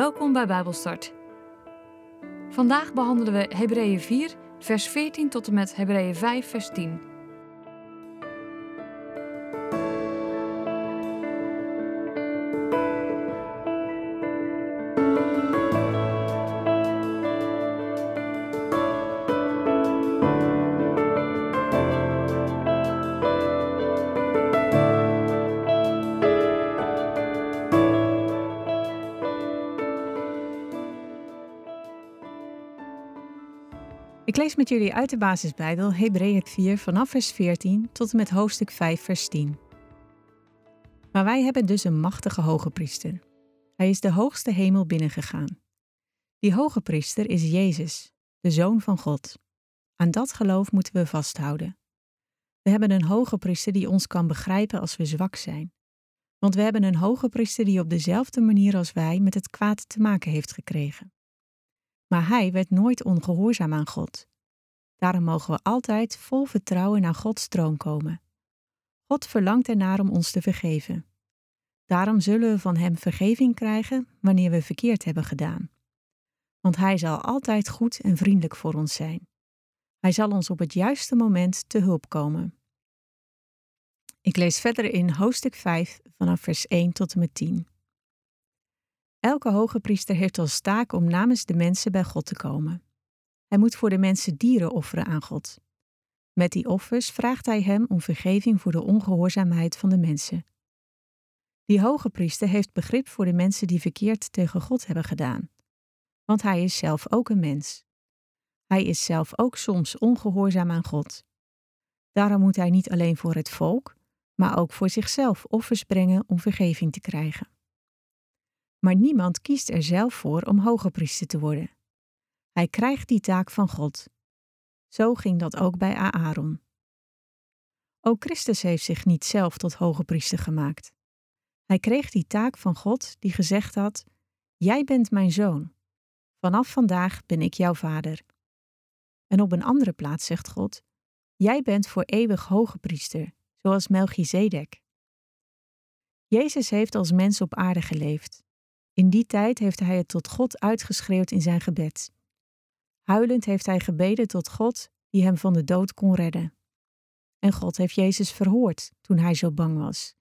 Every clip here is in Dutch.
Welkom bij Bijbelstart. Vandaag behandelen we Hebreeën 4, vers 14 tot en met Hebreeën 5, vers 10. Lees met jullie uit de basisbijbel Hebreeën 4 vanaf vers 14 tot en met hoofdstuk 5 vers 10. Maar wij hebben dus een machtige hoge priester. Hij is de hoogste hemel binnengegaan. Die hoge priester is Jezus, de Zoon van God. Aan dat geloof moeten we vasthouden. We hebben een hoge priester die ons kan begrijpen als we zwak zijn. Want we hebben een hoge priester die op dezelfde manier als wij met het kwaad te maken heeft gekregen. Maar hij werd nooit ongehoorzaam aan God. Daarom mogen we altijd vol vertrouwen naar Gods troon komen. God verlangt ernaar om ons te vergeven. Daarom zullen we van Hem vergeving krijgen wanneer we verkeerd hebben gedaan. Want Hij zal altijd goed en vriendelijk voor ons zijn. Hij zal ons op het juiste moment te hulp komen. Ik lees verder in hoofdstuk 5 vanaf vers 1 tot en met 10. Elke hoge priester heeft als taak om namens de mensen bij God te komen. Hij moet voor de mensen dieren offeren aan God. Met die offers vraagt hij hem om vergeving voor de ongehoorzaamheid van de mensen. Die hoge priester heeft begrip voor de mensen die verkeerd tegen God hebben gedaan, want hij is zelf ook een mens. Hij is zelf ook soms ongehoorzaam aan God. Daarom moet hij niet alleen voor het volk, maar ook voor zichzelf offers brengen om vergeving te krijgen. Maar niemand kiest er zelf voor om hoge priester te worden. Hij krijgt die taak van God. Zo ging dat ook bij Aaron. Ook Christus heeft zich niet zelf tot hoge priester gemaakt. Hij kreeg die taak van God die gezegd had: Jij bent mijn zoon. Vanaf vandaag ben ik jouw vader. En op een andere plaats zegt God: Jij bent voor eeuwig hoge priester, zoals Melchizedek. Jezus heeft als mens op aarde geleefd. In die tijd heeft hij het tot God uitgeschreeuwd in zijn gebed. Huilend heeft hij gebeden tot God die hem van de dood kon redden. En God heeft Jezus verhoord toen hij zo bang was.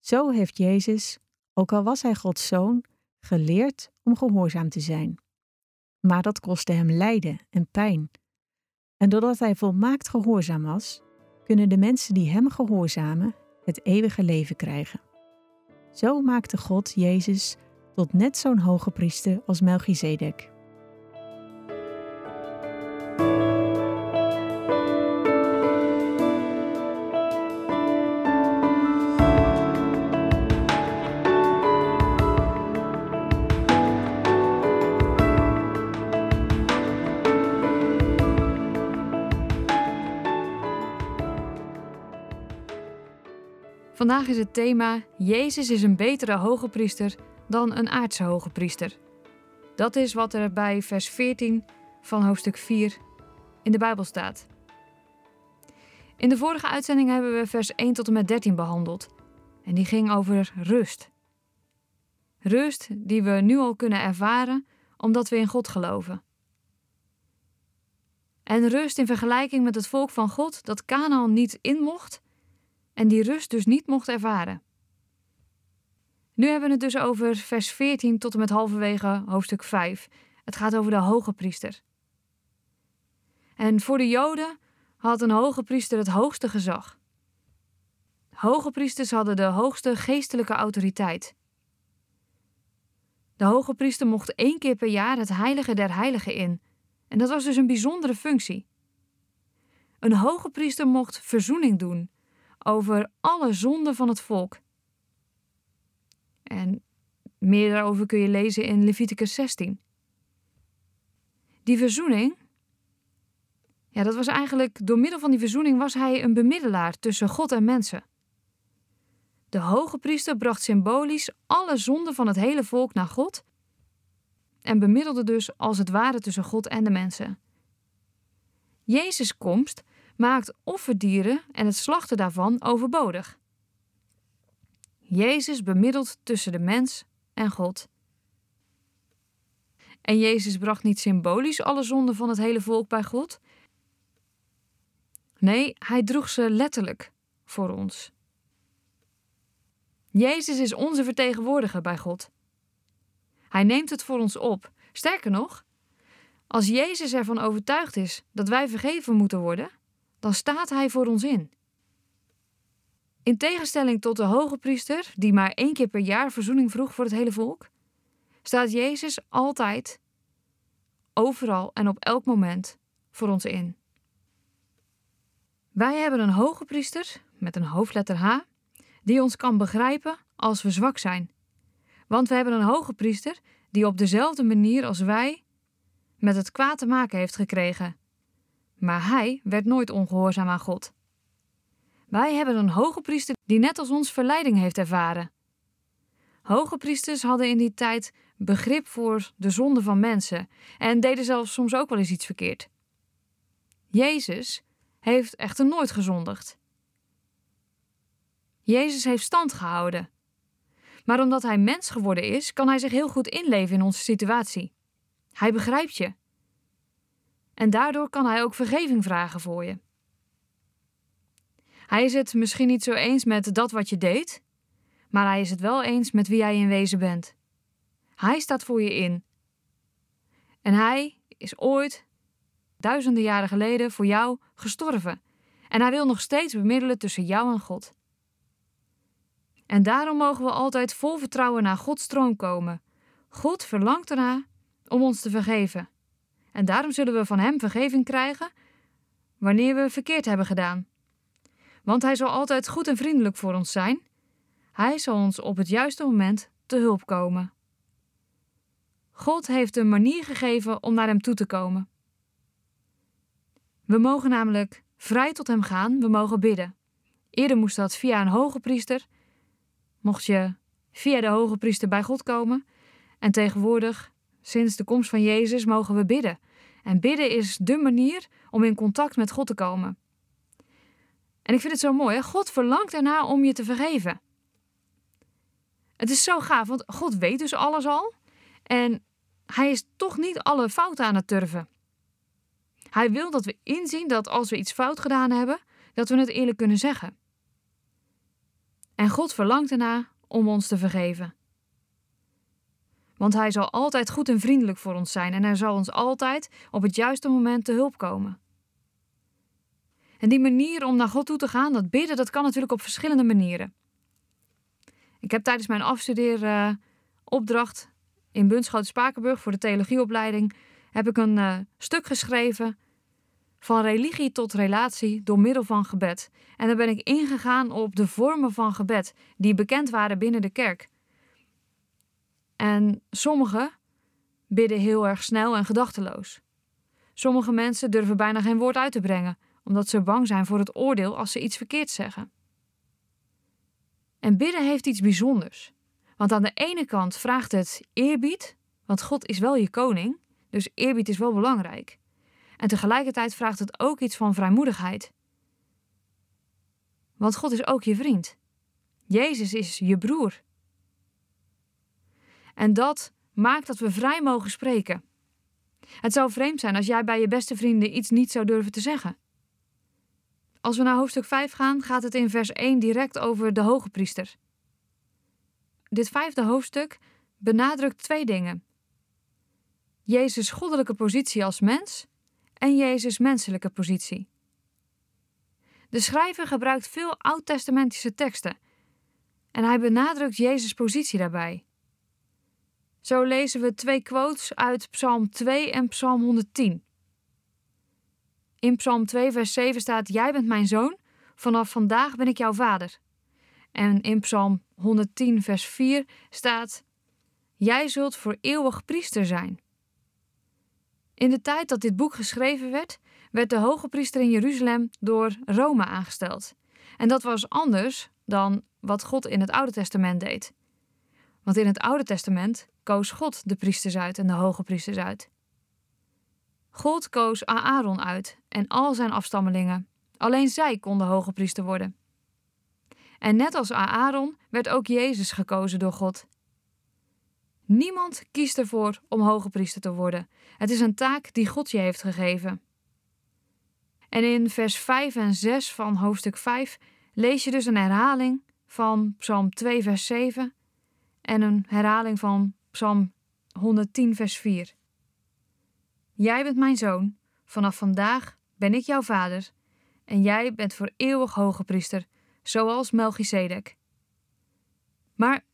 Zo heeft Jezus, ook al was hij Gods zoon, geleerd om gehoorzaam te zijn. Maar dat kostte hem lijden en pijn. En doordat hij volmaakt gehoorzaam was, kunnen de mensen die hem gehoorzamen het eeuwige leven krijgen. Zo maakte God Jezus tot net zo'n hoge priester als Melchizedek. Vandaag is het thema Jezus is een betere hoge priester dan een aardse hoge priester. Dat is wat er bij vers 14 van hoofdstuk 4 in de Bijbel staat. In de vorige uitzending hebben we vers 1 tot en met 13 behandeld. En die ging over rust. Rust die we nu al kunnen ervaren omdat we in God geloven. En rust in vergelijking met het volk van God dat Canaan niet in mocht en die rust dus niet mocht ervaren. Nu hebben we het dus over vers 14 tot en met halverwege hoofdstuk 5. Het gaat over de hoge priester. En voor de Joden had een hoge priester het hoogste gezag. Hoge priesters hadden de hoogste geestelijke autoriteit. De hoge priester mocht één keer per jaar het heilige der heiligen in. En dat was dus een bijzondere functie. Een hoge priester mocht verzoening doen over alle zonden van het volk. En meer daarover kun je lezen in Leviticus 16. Die verzoening, ja, dat was eigenlijk, door middel van die verzoening was hij een bemiddelaar tussen God en mensen. De hoge priester bracht symbolisch alle zonden van het hele volk naar God en bemiddelde dus als het ware tussen God en de mensen. Jezus' komst maakt offerdieren en het slachten daarvan overbodig. Jezus bemiddelt tussen de mens en God. En Jezus bracht niet symbolisch alle zonden van het hele volk bij God. Nee, hij droeg ze letterlijk voor ons. Jezus is onze vertegenwoordiger bij God. Hij neemt het voor ons op. Sterker nog, als Jezus ervan overtuigd is dat wij vergeven moeten worden, dan staat hij voor ons in. In tegenstelling tot de hoge priester, die maar één keer per jaar verzoening vroeg voor het hele volk, staat Jezus altijd, overal en op elk moment voor ons in. Wij hebben een hoge priester met een hoofdletter H, die ons kan begrijpen als we zwak zijn. Want we hebben een hoge priester die op dezelfde manier als wij met het kwaad te maken heeft gekregen. Maar hij werd nooit ongehoorzaam aan God. Wij hebben een hoge priester die net als ons verleiding heeft ervaren. Hoge priesters hadden in die tijd begrip voor de zonde van mensen en deden zelfs soms ook wel eens iets verkeerd. Jezus heeft echter nooit gezondigd. Jezus heeft stand gehouden. Maar omdat hij mens geworden is, kan hij zich heel goed inleven in onze situatie. Hij begrijpt je. En daardoor kan hij ook vergeving vragen voor je. Hij is het misschien niet zo eens met dat wat je deed, maar hij is het wel eens met wie jij in wezen bent. Hij staat voor je in. En hij is ooit, duizenden jaren geleden, voor jou gestorven. En hij wil nog steeds bemiddelen tussen jou en God. En daarom mogen we altijd vol vertrouwen naar Gods troon komen. God verlangt erna om ons te vergeven. En daarom zullen we van Hem vergeving krijgen wanneer we verkeerd hebben gedaan. Want Hij zal altijd goed en vriendelijk voor ons zijn. Hij zal ons op het juiste moment te hulp komen. God heeft een manier gegeven om naar Hem toe te komen. We mogen namelijk vrij tot Hem gaan, we mogen bidden. Eerder moest dat via een hoge priester. Mocht je via de hoge priester bij God komen. En tegenwoordig, sinds de komst van Jezus, mogen we bidden. En bidden is de manier om in contact met God te komen. En ik vind het zo mooi, hè? God verlangt ernaar om je te vergeven. Het is zo gaaf, want God weet dus alles al. En hij is toch niet alle fouten aan het turven. Hij wil dat we inzien dat als we iets fout gedaan hebben, dat we het eerlijk kunnen zeggen. En God verlangt erna om ons te vergeven. Want Hij zal altijd goed en vriendelijk voor ons zijn en Hij zal ons altijd op het juiste moment te hulp komen. En die manier om naar God toe te gaan, dat bidden, dat kan natuurlijk op verschillende manieren. Ik heb tijdens mijn afstudeeropdracht in Bunschoten Spakenburg voor de theologieopleiding heb ik een uh, stuk geschreven van religie tot relatie door middel van gebed. En dan ben ik ingegaan op de vormen van gebed die bekend waren binnen de kerk. En sommigen bidden heel erg snel en gedachteloos. Sommige mensen durven bijna geen woord uit te brengen, omdat ze bang zijn voor het oordeel als ze iets verkeerd zeggen. En bidden heeft iets bijzonders. Want aan de ene kant vraagt het eerbied, want God is wel je koning, dus eerbied is wel belangrijk. En tegelijkertijd vraagt het ook iets van vrijmoedigheid. Want God is ook je vriend. Jezus is je broer. En dat maakt dat we vrij mogen spreken. Het zou vreemd zijn als jij bij je beste vrienden iets niet zou durven te zeggen. Als we naar hoofdstuk 5 gaan, gaat het in vers 1 direct over de hoge priester. Dit vijfde hoofdstuk benadrukt twee dingen: Jezus' goddelijke positie als mens en Jezus' menselijke positie. De schrijver gebruikt veel oud-testamentische teksten en hij benadrukt Jezus' positie daarbij. Zo lezen we twee quotes uit Psalm 2 en Psalm 110. In Psalm 2, vers 7 staat: Jij bent mijn zoon, vanaf vandaag ben ik jouw vader. En in Psalm 110, vers 4 staat: Jij zult voor eeuwig priester zijn. In de tijd dat dit boek geschreven werd, werd de hoge priester in Jeruzalem door Rome aangesteld. En dat was anders dan wat God in het Oude Testament deed. Want in het Oude Testament koos God de priesters uit en de hoge priesters uit. God koos Aaron uit en al zijn afstammelingen. Alleen zij konden hoge priester worden. En net als Aaron werd ook Jezus gekozen door God. Niemand kiest ervoor om hoge priester te worden. Het is een taak die God je heeft gegeven. En in vers 5 en 6 van hoofdstuk 5 lees je dus een herhaling van Psalm 2, vers 7 en een herhaling van Psalm 110, vers 4. Jij bent mijn zoon, vanaf vandaag ben ik jouw vader, en jij bent voor eeuwig hoge priester, zoals Melchizedek. Maar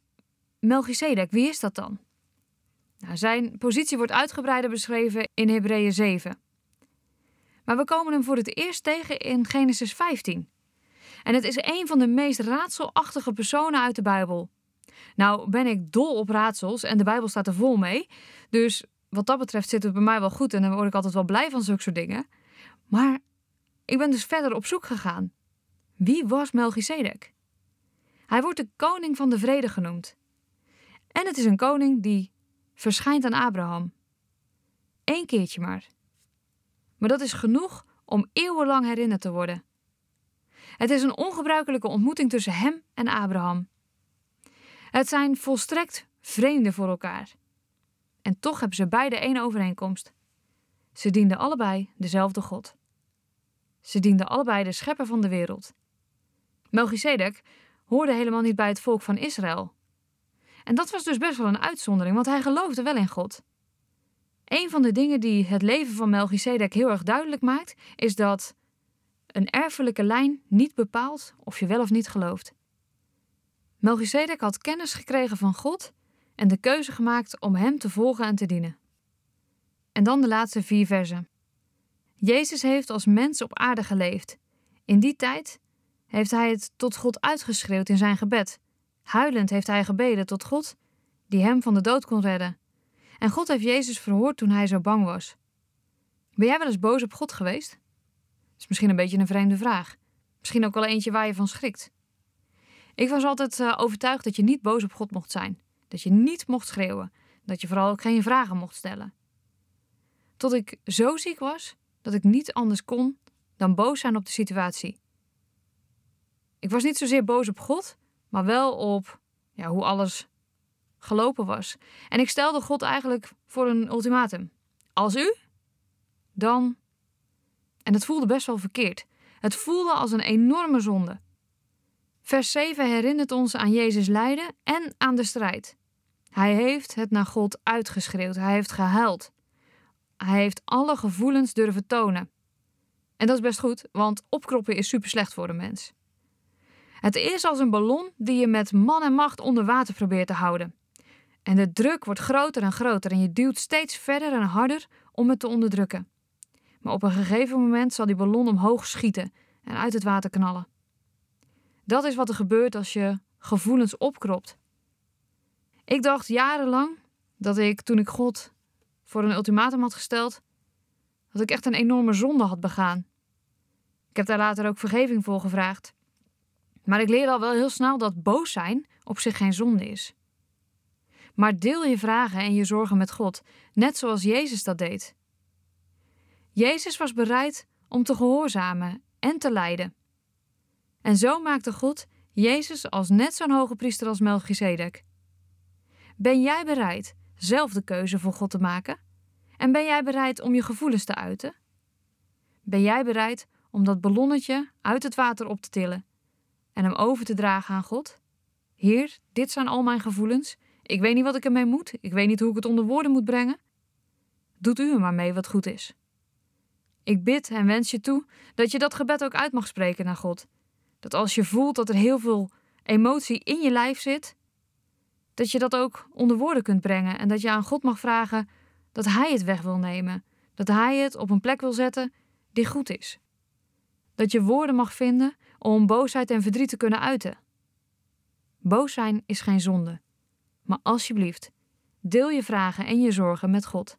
Melchizedek, wie is dat dan? Nou, zijn positie wordt uitgebreider beschreven in Hebreeën 7. Maar we komen hem voor het eerst tegen in Genesis 15. En het is een van de meest raadselachtige personen uit de Bijbel. Nou ben ik dol op raadsels en de Bijbel staat er vol mee. Dus wat dat betreft zit het bij mij wel goed en dan word ik altijd wel blij van zulke soort dingen. Maar ik ben dus verder op zoek gegaan. Wie was Melchizedek? Hij wordt de koning van de vrede genoemd. En het is een koning die verschijnt aan Abraham. Eén keertje maar. Maar dat is genoeg om eeuwenlang herinnerd te worden. Het is een ongebruikelijke ontmoeting tussen hem en Abraham. Het zijn volstrekt vreemden voor elkaar. En toch hebben ze beide één overeenkomst. Ze dienden allebei dezelfde God. Ze dienden allebei de schepper van de wereld. Melchizedek hoorde helemaal niet bij het volk van Israël. En dat was dus best wel een uitzondering, want hij geloofde wel in God. Een van de dingen die het leven van Melchizedek heel erg duidelijk maakt, is dat een erfelijke lijn niet bepaalt of je wel of niet gelooft. Melchizedek had kennis gekregen van God en de keuze gemaakt om Hem te volgen en te dienen. En dan de laatste vier versen. Jezus heeft als mens op aarde geleefd. In die tijd heeft Hij het tot God uitgeschreeuwd in zijn gebed. Huilend heeft Hij gebeden tot God, die Hem van de dood kon redden. En God heeft Jezus verhoord toen Hij zo bang was. Ben jij wel eens boos op God geweest? Dat is misschien een beetje een vreemde vraag. Misschien ook wel eentje waar je van schrikt. Ik was altijd uh, overtuigd dat je niet boos op God mocht zijn. Dat je niet mocht schreeuwen. Dat je vooral ook geen vragen mocht stellen. Tot ik zo ziek was dat ik niet anders kon dan boos zijn op de situatie. Ik was niet zozeer boos op God, maar wel op ja, hoe alles gelopen was. En ik stelde God eigenlijk voor een ultimatum. Als u, dan. En het voelde best wel verkeerd. Het voelde als een enorme zonde. Vers 7 herinnert ons aan Jezus lijden en aan de strijd. Hij heeft het naar God uitgeschreeuwd. Hij heeft gehuild. Hij heeft alle gevoelens durven tonen. En dat is best goed, want opkroppen is super slecht voor een mens. Het is als een ballon die je met man en macht onder water probeert te houden. En de druk wordt groter en groter en je duwt steeds verder en harder om het te onderdrukken. Maar op een gegeven moment zal die ballon omhoog schieten en uit het water knallen. Dat is wat er gebeurt als je gevoelens opkropt. Ik dacht jarenlang dat ik, toen ik God voor een ultimatum had gesteld, dat ik echt een enorme zonde had begaan. Ik heb daar later ook vergeving voor gevraagd. Maar ik leerde al wel heel snel dat boos zijn op zich geen zonde is. Maar deel je vragen en je zorgen met God, net zoals Jezus dat deed. Jezus was bereid om te gehoorzamen en te lijden. En zo maakte God Jezus als net zo'n hoge priester als Melchizedek. Ben jij bereid zelf de keuze voor God te maken? En ben jij bereid om je gevoelens te uiten? Ben jij bereid om dat ballonnetje uit het water op te tillen en hem over te dragen aan God? Heer, dit zijn al mijn gevoelens. Ik weet niet wat ik ermee moet. Ik weet niet hoe ik het onder woorden moet brengen. Doet u er maar mee wat goed is. Ik bid en wens je toe dat je dat gebed ook uit mag spreken naar God. Dat als je voelt dat er heel veel emotie in je lijf zit, dat je dat ook onder woorden kunt brengen en dat je aan God mag vragen dat Hij het weg wil nemen, dat Hij het op een plek wil zetten die goed is. Dat je woorden mag vinden om boosheid en verdriet te kunnen uiten. Boos zijn is geen zonde, maar alsjeblieft, deel je vragen en je zorgen met God.